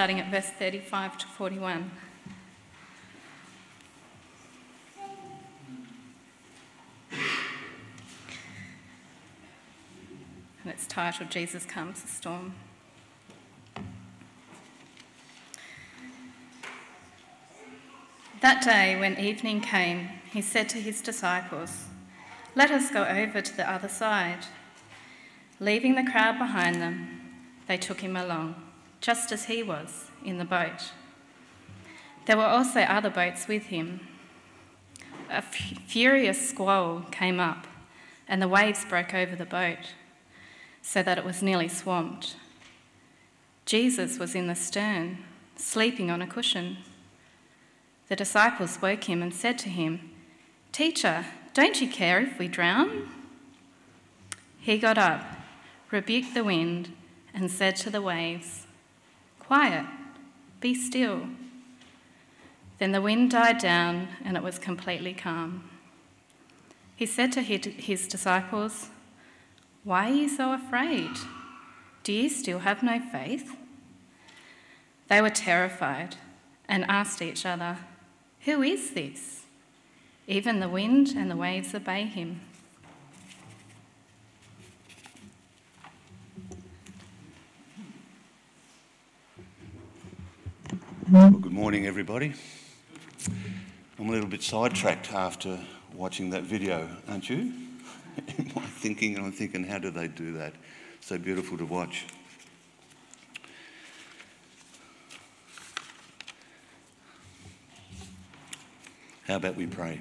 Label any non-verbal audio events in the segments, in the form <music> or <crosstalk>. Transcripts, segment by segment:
starting at verse 35 to 41. And it's titled Jesus Comes the Storm. That day, when evening came, he said to his disciples, Let us go over to the other side. Leaving the crowd behind them, they took him along, just as he was, in the boat. There were also other boats with him. A f- furious squall came up, and the waves broke over the boat, so that it was nearly swamped. Jesus was in the stern, sleeping on a cushion. The disciples woke him and said to him, Teacher, don't you care if we drown? He got up, rebuked the wind, and said to the waves, Quiet, be still. Then the wind died down and it was completely calm. He said to his disciples, Why are you so afraid? Do you still have no faith? They were terrified and asked each other, who is this? Even the wind and the waves obey him. Well, good morning, everybody. I'm a little bit sidetracked after watching that video, aren't you? <laughs> Am I thinking, and I'm thinking, how do they do that? So beautiful to watch. How about we pray?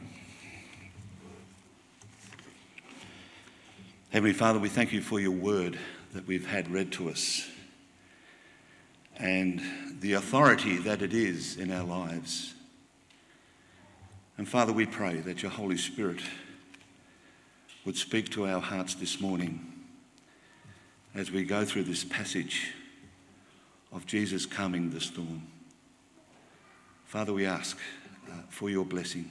Heavenly Father, we thank you for your word that we've had read to us and the authority that it is in our lives. And Father, we pray that your Holy Spirit would speak to our hearts this morning as we go through this passage of Jesus calming the storm. Father, we ask uh, for your blessing,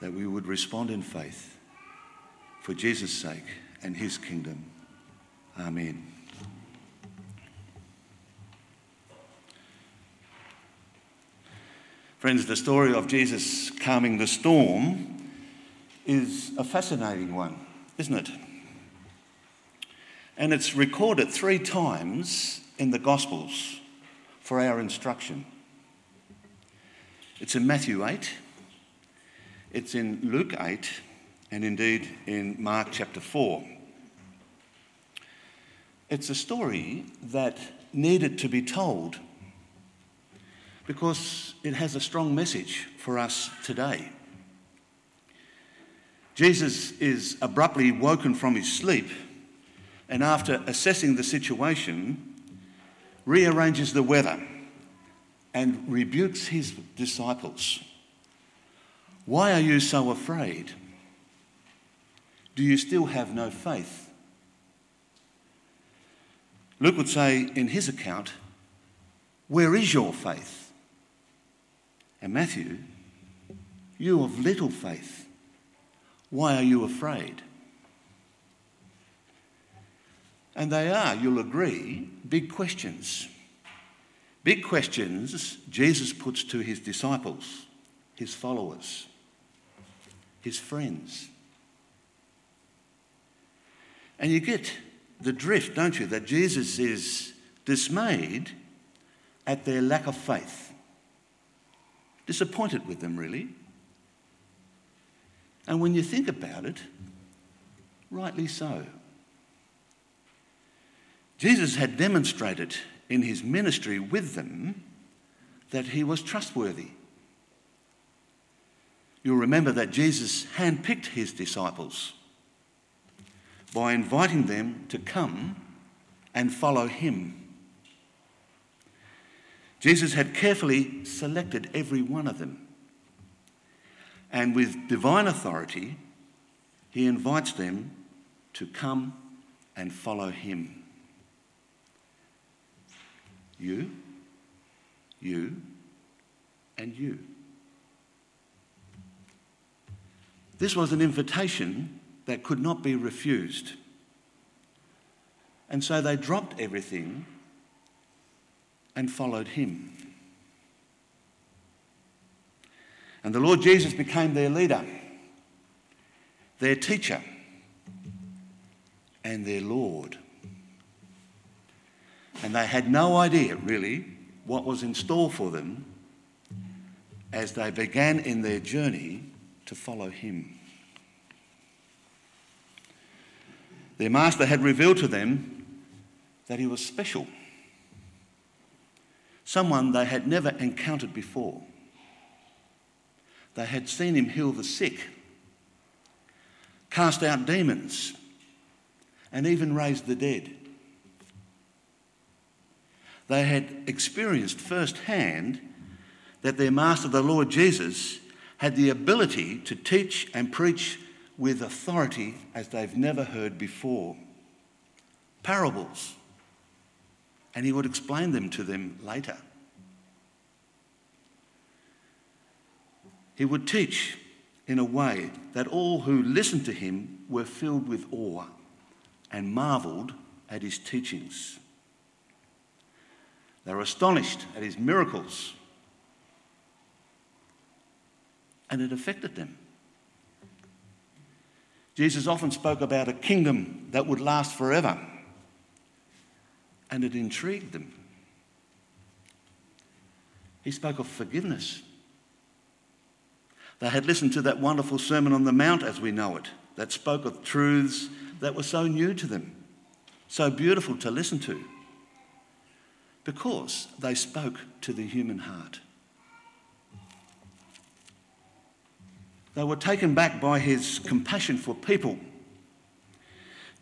that we would respond in faith for Jesus' sake and his kingdom. Amen. Friends, the story of Jesus calming the storm is a fascinating one, isn't it? And it's recorded three times in the Gospels for our instruction. It's in Matthew 8, it's in Luke 8, and indeed in Mark chapter 4. It's a story that needed to be told because it has a strong message for us today. Jesus is abruptly woken from his sleep and, after assessing the situation, rearranges the weather and rebukes his disciples. Why are you so afraid? Do you still have no faith? Luke would say in his account, Where is your faith? And Matthew, You of little faith, why are you afraid? And they are, you'll agree, big questions. Big questions Jesus puts to his disciples, his followers, his friends. And you get the drift, don't you, that Jesus is dismayed at their lack of faith, disappointed with them, really. And when you think about it, rightly so. Jesus had demonstrated in his ministry with them that he was trustworthy. You'll remember that Jesus handpicked his disciples by inviting them to come and follow him. Jesus had carefully selected every one of them. And with divine authority, he invites them to come and follow him. You, you, and you. This was an invitation that could not be refused. And so they dropped everything and followed him. And the Lord Jesus became their leader, their teacher, and their Lord. And they had no idea, really, what was in store for them as they began in their journey to follow him. Their master had revealed to them that he was special, someone they had never encountered before. They had seen him heal the sick, cast out demons, and even raise the dead. They had experienced firsthand that their master, the Lord Jesus, had the ability to teach and preach with authority as they've never heard before. Parables. And he would explain them to them later. He would teach in a way that all who listened to him were filled with awe and marvelled at his teachings. They were astonished at his miracles, and it affected them. Jesus often spoke about a kingdom that would last forever, and it intrigued them. He spoke of forgiveness. They had listened to that wonderful Sermon on the Mount, as we know it, that spoke of truths that were so new to them, so beautiful to listen to, because they spoke to the human heart. They were taken back by his compassion for people.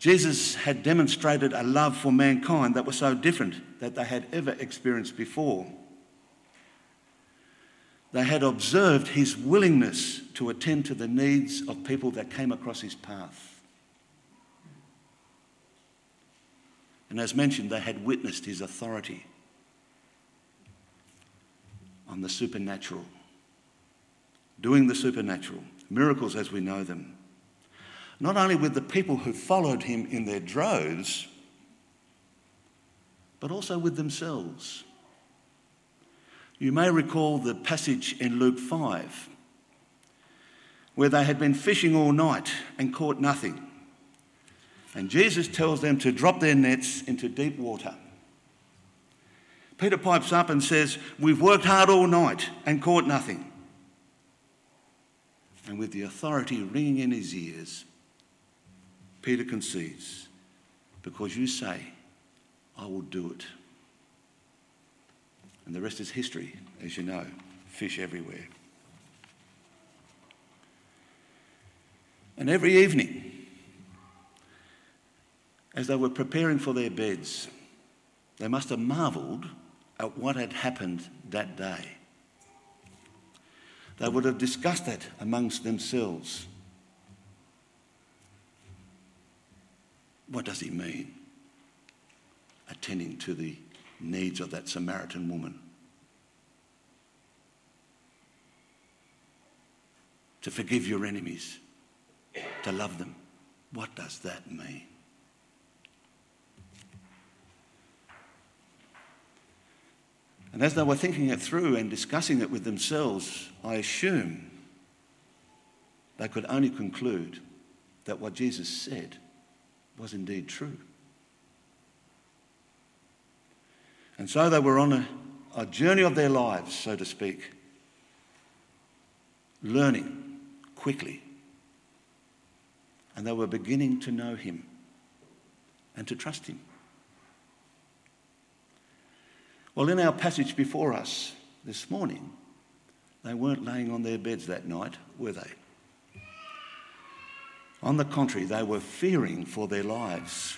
Jesus had demonstrated a love for mankind that was so different that they had ever experienced before. They had observed his willingness to attend to the needs of people that came across his path. And as mentioned, they had witnessed his authority on the supernatural, doing the supernatural, miracles as we know them. Not only with the people who followed him in their droves, but also with themselves. You may recall the passage in Luke 5 where they had been fishing all night and caught nothing. And Jesus tells them to drop their nets into deep water. Peter pipes up and says, We've worked hard all night and caught nothing. And with the authority ringing in his ears, Peter concedes, Because you say, I will do it. And the rest is history, as you know fish everywhere. And every evening, as they were preparing for their beds, they must have marvelled at what had happened that day. They would have discussed it amongst themselves. What does he mean? Attending to the needs of that Samaritan woman. To forgive your enemies, to love them. What does that mean? And as they were thinking it through and discussing it with themselves, I assume they could only conclude that what Jesus said was indeed true. And so they were on a, a journey of their lives, so to speak, learning quickly. And they were beginning to know him and to trust him. Well, in our passage before us this morning, they weren't laying on their beds that night, were they? On the contrary, they were fearing for their lives.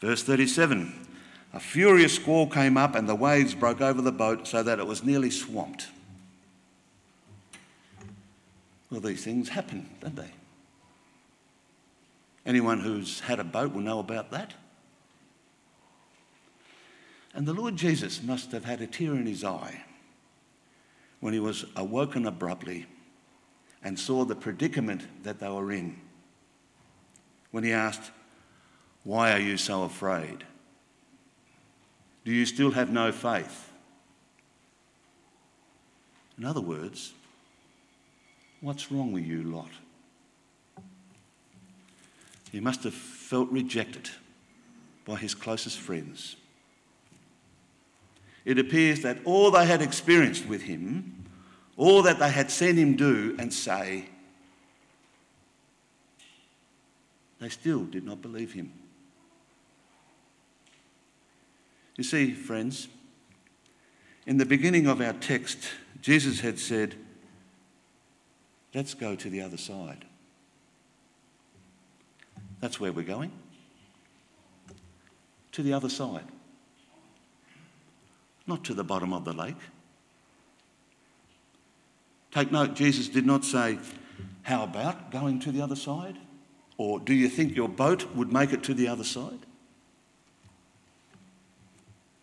Verse 37 A furious squall came up, and the waves broke over the boat so that it was nearly swamped. Well, these things happen, don't they? Anyone who's had a boat will know about that. And the Lord Jesus must have had a tear in his eye when he was awoken abruptly and saw the predicament that they were in. When he asked, Why are you so afraid? Do you still have no faith? In other words, what's wrong with you, Lot? He must have felt rejected by his closest friends. It appears that all they had experienced with him, all that they had seen him do and say, they still did not believe him. You see, friends, in the beginning of our text, Jesus had said, Let's go to the other side. That's where we're going. To the other side. Not to the bottom of the lake. Take note, Jesus did not say, How about going to the other side? Or do you think your boat would make it to the other side?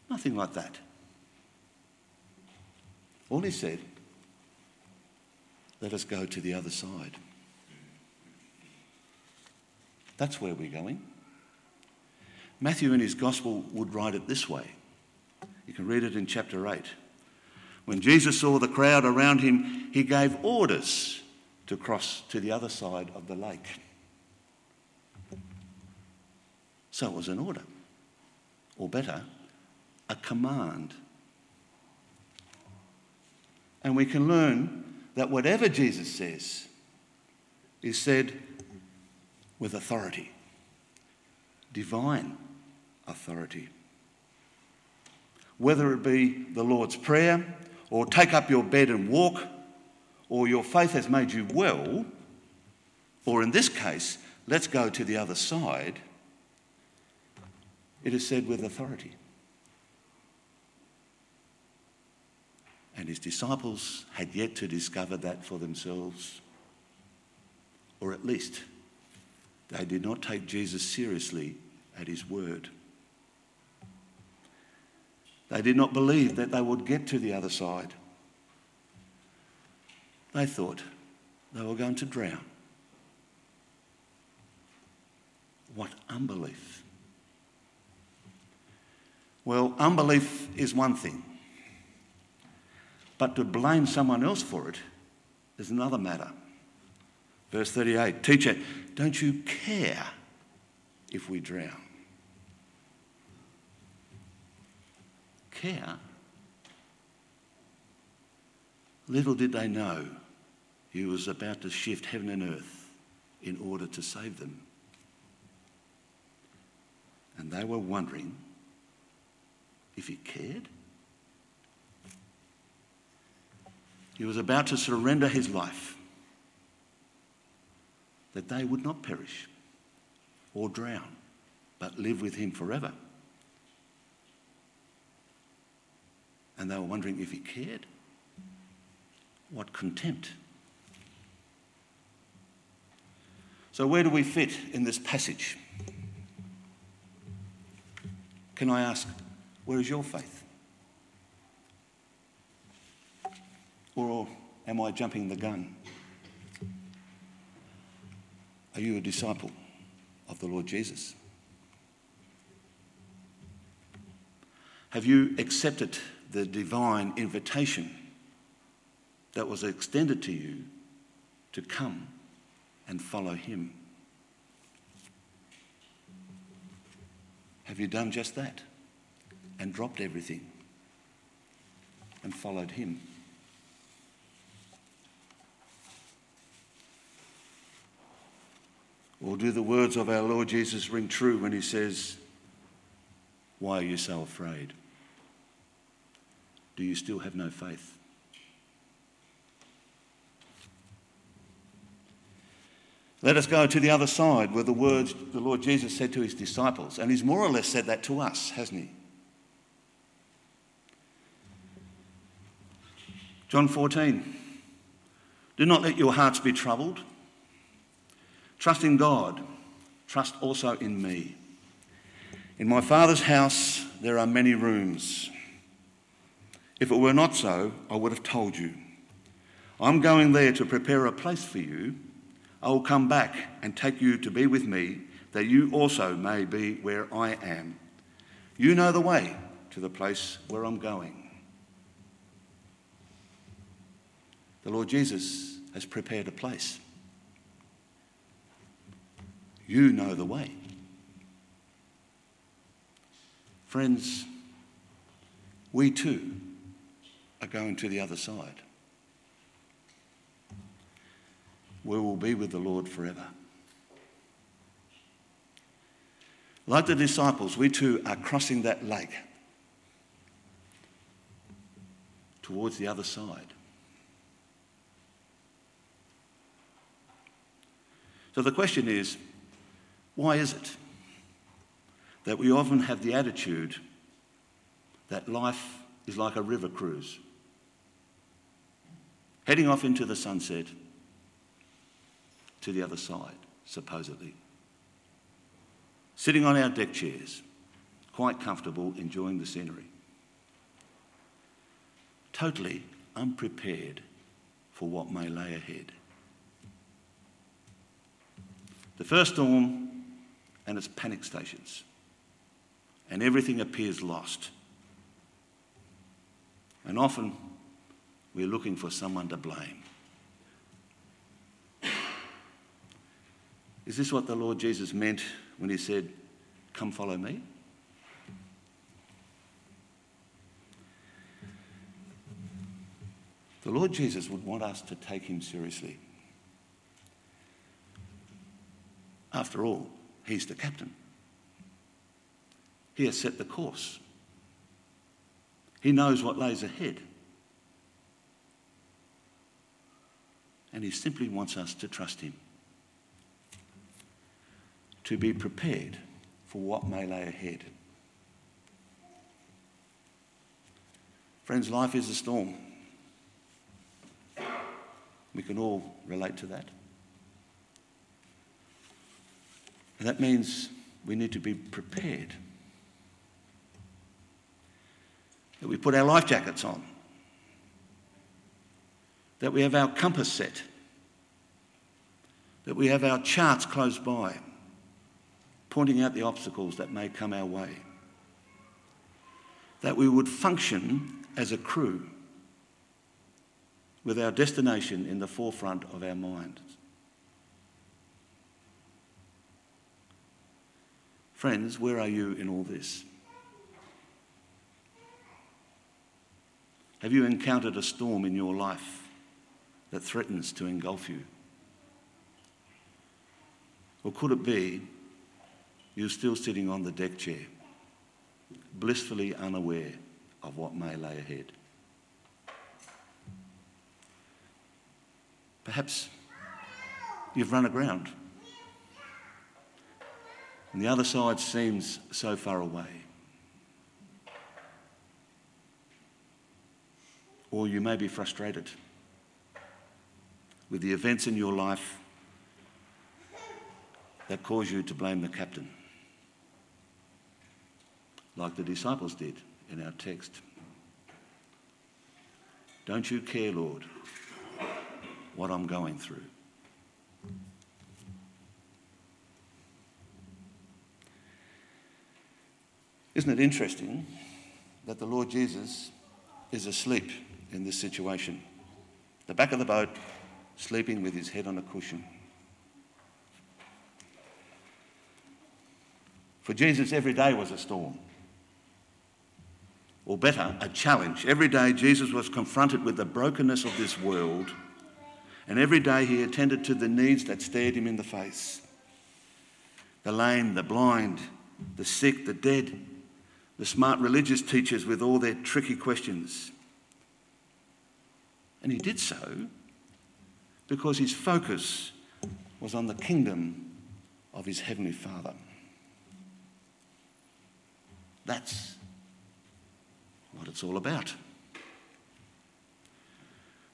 Nothing like that. All he said, let us go to the other side. That's where we're going. Matthew in his gospel would write it this way. You can read it in chapter 8. When Jesus saw the crowd around him, he gave orders to cross to the other side of the lake. So it was an order, or better, a command. And we can learn that whatever Jesus says is said with authority, divine authority. Whether it be the Lord's Prayer, or take up your bed and walk, or your faith has made you well, or in this case, let's go to the other side, it is said with authority. And his disciples had yet to discover that for themselves. Or at least, they did not take Jesus seriously at his word. They did not believe that they would get to the other side. They thought they were going to drown. What unbelief! Well, unbelief is one thing. But to blame someone else for it is another matter. Verse 38 Teacher, don't you care if we drown? Care? Little did they know he was about to shift heaven and earth in order to save them. And they were wondering if he cared. He was about to surrender his life that they would not perish or drown, but live with him forever. And they were wondering if he cared. What contempt. So, where do we fit in this passage? Can I ask, where is your faith? Or am I jumping the gun? Are you a disciple of the Lord Jesus? Have you accepted the divine invitation that was extended to you to come and follow Him? Have you done just that and dropped everything and followed Him? Or do the words of our Lord Jesus ring true when he says, Why are you so afraid? Do you still have no faith? Let us go to the other side where the words the Lord Jesus said to his disciples, and he's more or less said that to us, hasn't he? John 14. Do not let your hearts be troubled. Trust in God. Trust also in me. In my Father's house there are many rooms. If it were not so, I would have told you. I'm going there to prepare a place for you. I will come back and take you to be with me, that you also may be where I am. You know the way to the place where I'm going. The Lord Jesus has prepared a place. You know the way. Friends, we too are going to the other side. We will be with the Lord forever. Like the disciples, we too are crossing that lake towards the other side. So the question is why is it that we often have the attitude that life is like a river cruise, heading off into the sunset to the other side, supposedly? Sitting on our deck chairs, quite comfortable, enjoying the scenery. Totally unprepared for what may lay ahead. The first storm and its panic stations, and everything appears lost. And often we're looking for someone to blame. Is this what the Lord Jesus meant when he said, Come follow me? The Lord Jesus would want us to take him seriously. After all, he's the captain. He has set the course. He knows what lays ahead. And he simply wants us to trust him to be prepared for what may lay ahead. Friends, life is a storm. We can all relate to that. And that means we need to be prepared. That we put our life jackets on. That we have our compass set. That we have our charts close by pointing out the obstacles that may come our way. That we would function as a crew with our destination in the forefront of our minds. Friends, where are you in all this? Have you encountered a storm in your life that threatens to engulf you? Or could it be you're still sitting on the deck chair, blissfully unaware of what may lay ahead. Perhaps you've run aground and the other side seems so far away. Or you may be frustrated with the events in your life that cause you to blame the captain like the disciples did in our text. Don't you care, Lord, what I'm going through? Isn't it interesting that the Lord Jesus is asleep in this situation? The back of the boat, sleeping with his head on a cushion. For Jesus, every day was a storm or better, a challenge. Every day Jesus was confronted with the brokenness of this world, and every day he attended to the needs that stared him in the face the lame, the blind, the sick, the dead, the smart religious teachers with all their tricky questions. And he did so because his focus was on the kingdom of his heavenly Father. That's what it's all about.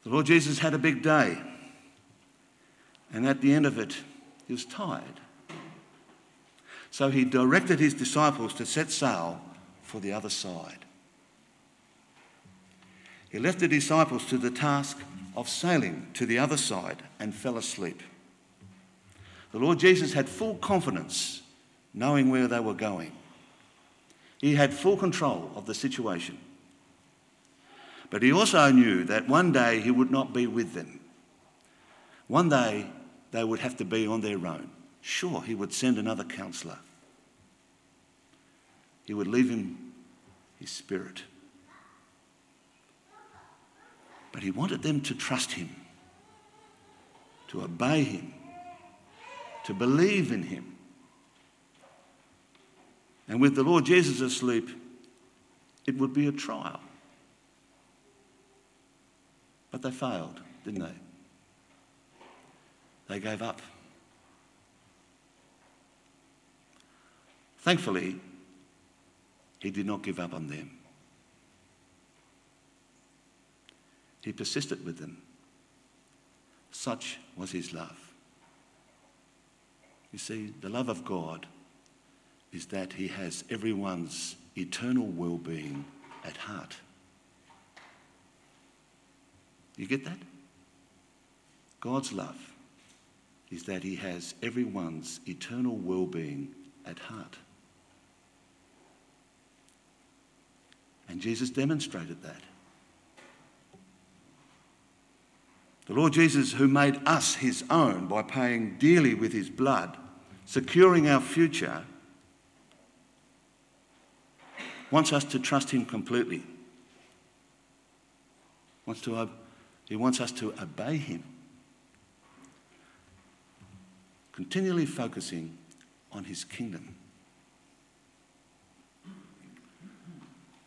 The Lord Jesus had a big day, and at the end of it, he was tired. So he directed his disciples to set sail for the other side. He left the disciples to the task of sailing to the other side and fell asleep. The Lord Jesus had full confidence knowing where they were going. He had full control of the situation. But he also knew that one day he would not be with them. One day they would have to be on their own. Sure, he would send another counselor. He would leave him his spirit. But he wanted them to trust him, to obey him, to believe in him. And with the Lord Jesus asleep, it would be a trial. But they failed, didn't they? They gave up. Thankfully, he did not give up on them. He persisted with them. Such was his love. You see, the love of God is that he has everyone's eternal well being at heart. You get that? God's love is that he has everyone's eternal well being at heart. And Jesus demonstrated that. The Lord Jesus, who made us his own by paying dearly with his blood, securing our future, wants us to trust him completely. Wants to, he wants us to obey him. Continually focusing on his kingdom.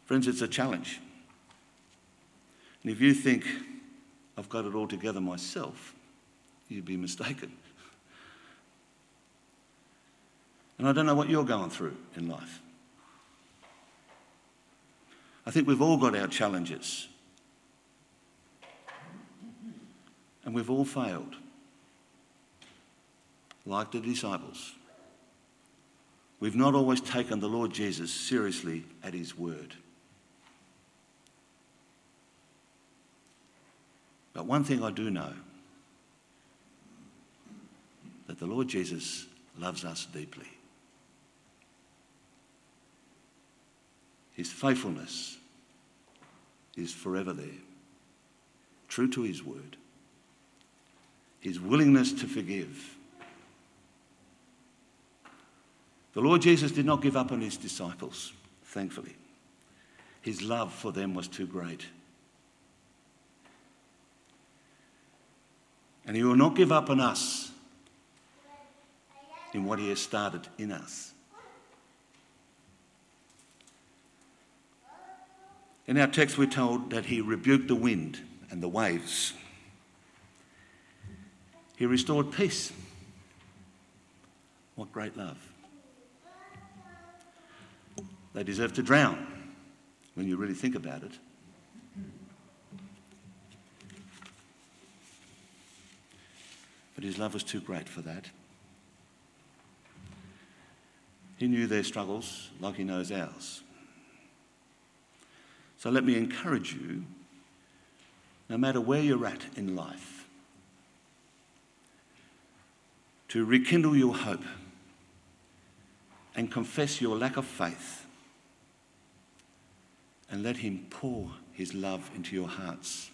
Friends, it's a challenge. And if you think, I've got it all together myself, you'd be mistaken. And I don't know what you're going through in life. I think we've all got our challenges. And we've all failed, like the disciples. We've not always taken the Lord Jesus seriously at his word. But one thing I do know that the Lord Jesus loves us deeply. His faithfulness is forever there, true to his word. His willingness to forgive. The Lord Jesus did not give up on his disciples, thankfully. His love for them was too great. And He will not give up on us in what He has started in us. In our text, we're told that He rebuked the wind and the waves. He restored peace. What great love. They deserve to drown when you really think about it. But his love was too great for that. He knew their struggles like he knows ours. So let me encourage you, no matter where you're at in life, to rekindle your hope and confess your lack of faith and let him pour his love into your hearts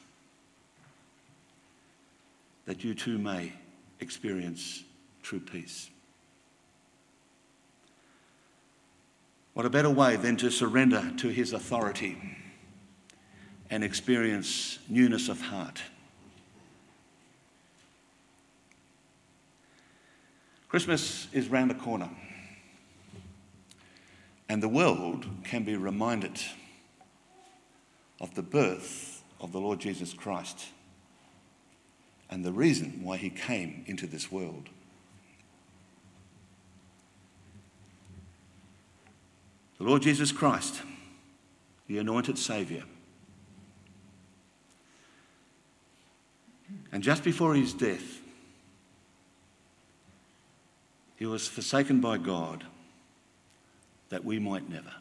that you too may experience true peace. What a better way than to surrender to his authority and experience newness of heart. Christmas is round the corner, and the world can be reminded of the birth of the Lord Jesus Christ and the reason why he came into this world. The Lord Jesus Christ, the anointed Saviour. And just before his death, he was forsaken by God that we might never.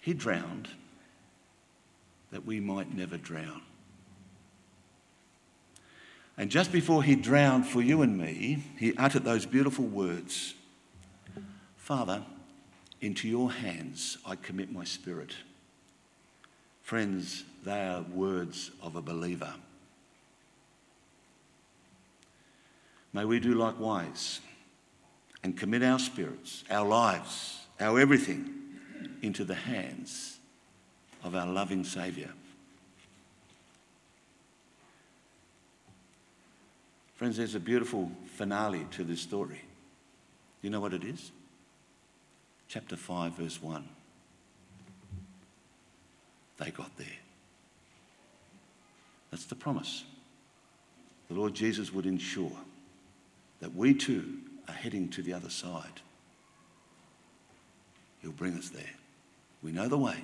He drowned that we might never drown. And just before he drowned for you and me, he uttered those beautiful words Father, Into your hands I commit my spirit. Friends, they are words of a believer. May we do likewise and commit our spirits, our lives, our everything into the hands of our loving Saviour. Friends, there's a beautiful finale to this story. Do you know what it is? Chapter 5, verse 1. They got there. That's the promise. The Lord Jesus would ensure that we too are heading to the other side. He'll bring us there. We know the way.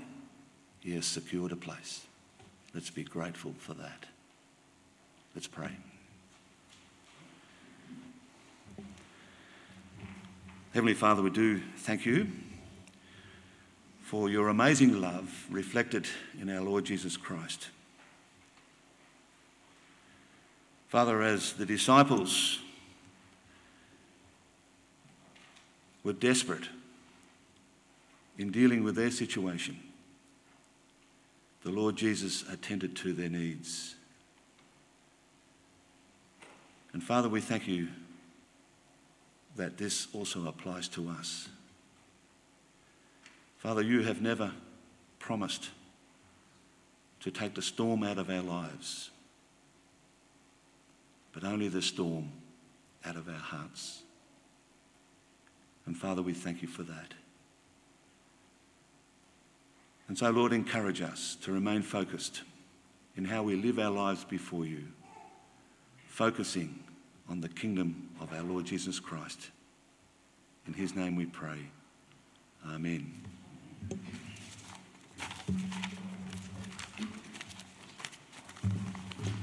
He has secured a place. Let's be grateful for that. Let's pray. Heavenly Father, we do thank you for your amazing love reflected in our Lord Jesus Christ. Father, as the disciples were desperate in dealing with their situation, the Lord Jesus attended to their needs. And Father, we thank you that this also applies to us. Father, you have never promised to take the storm out of our lives, but only the storm out of our hearts. And Father, we thank you for that. And so, Lord, encourage us to remain focused in how we live our lives before you, focusing on the kingdom of our Lord Jesus Christ. In his name we pray. Amen.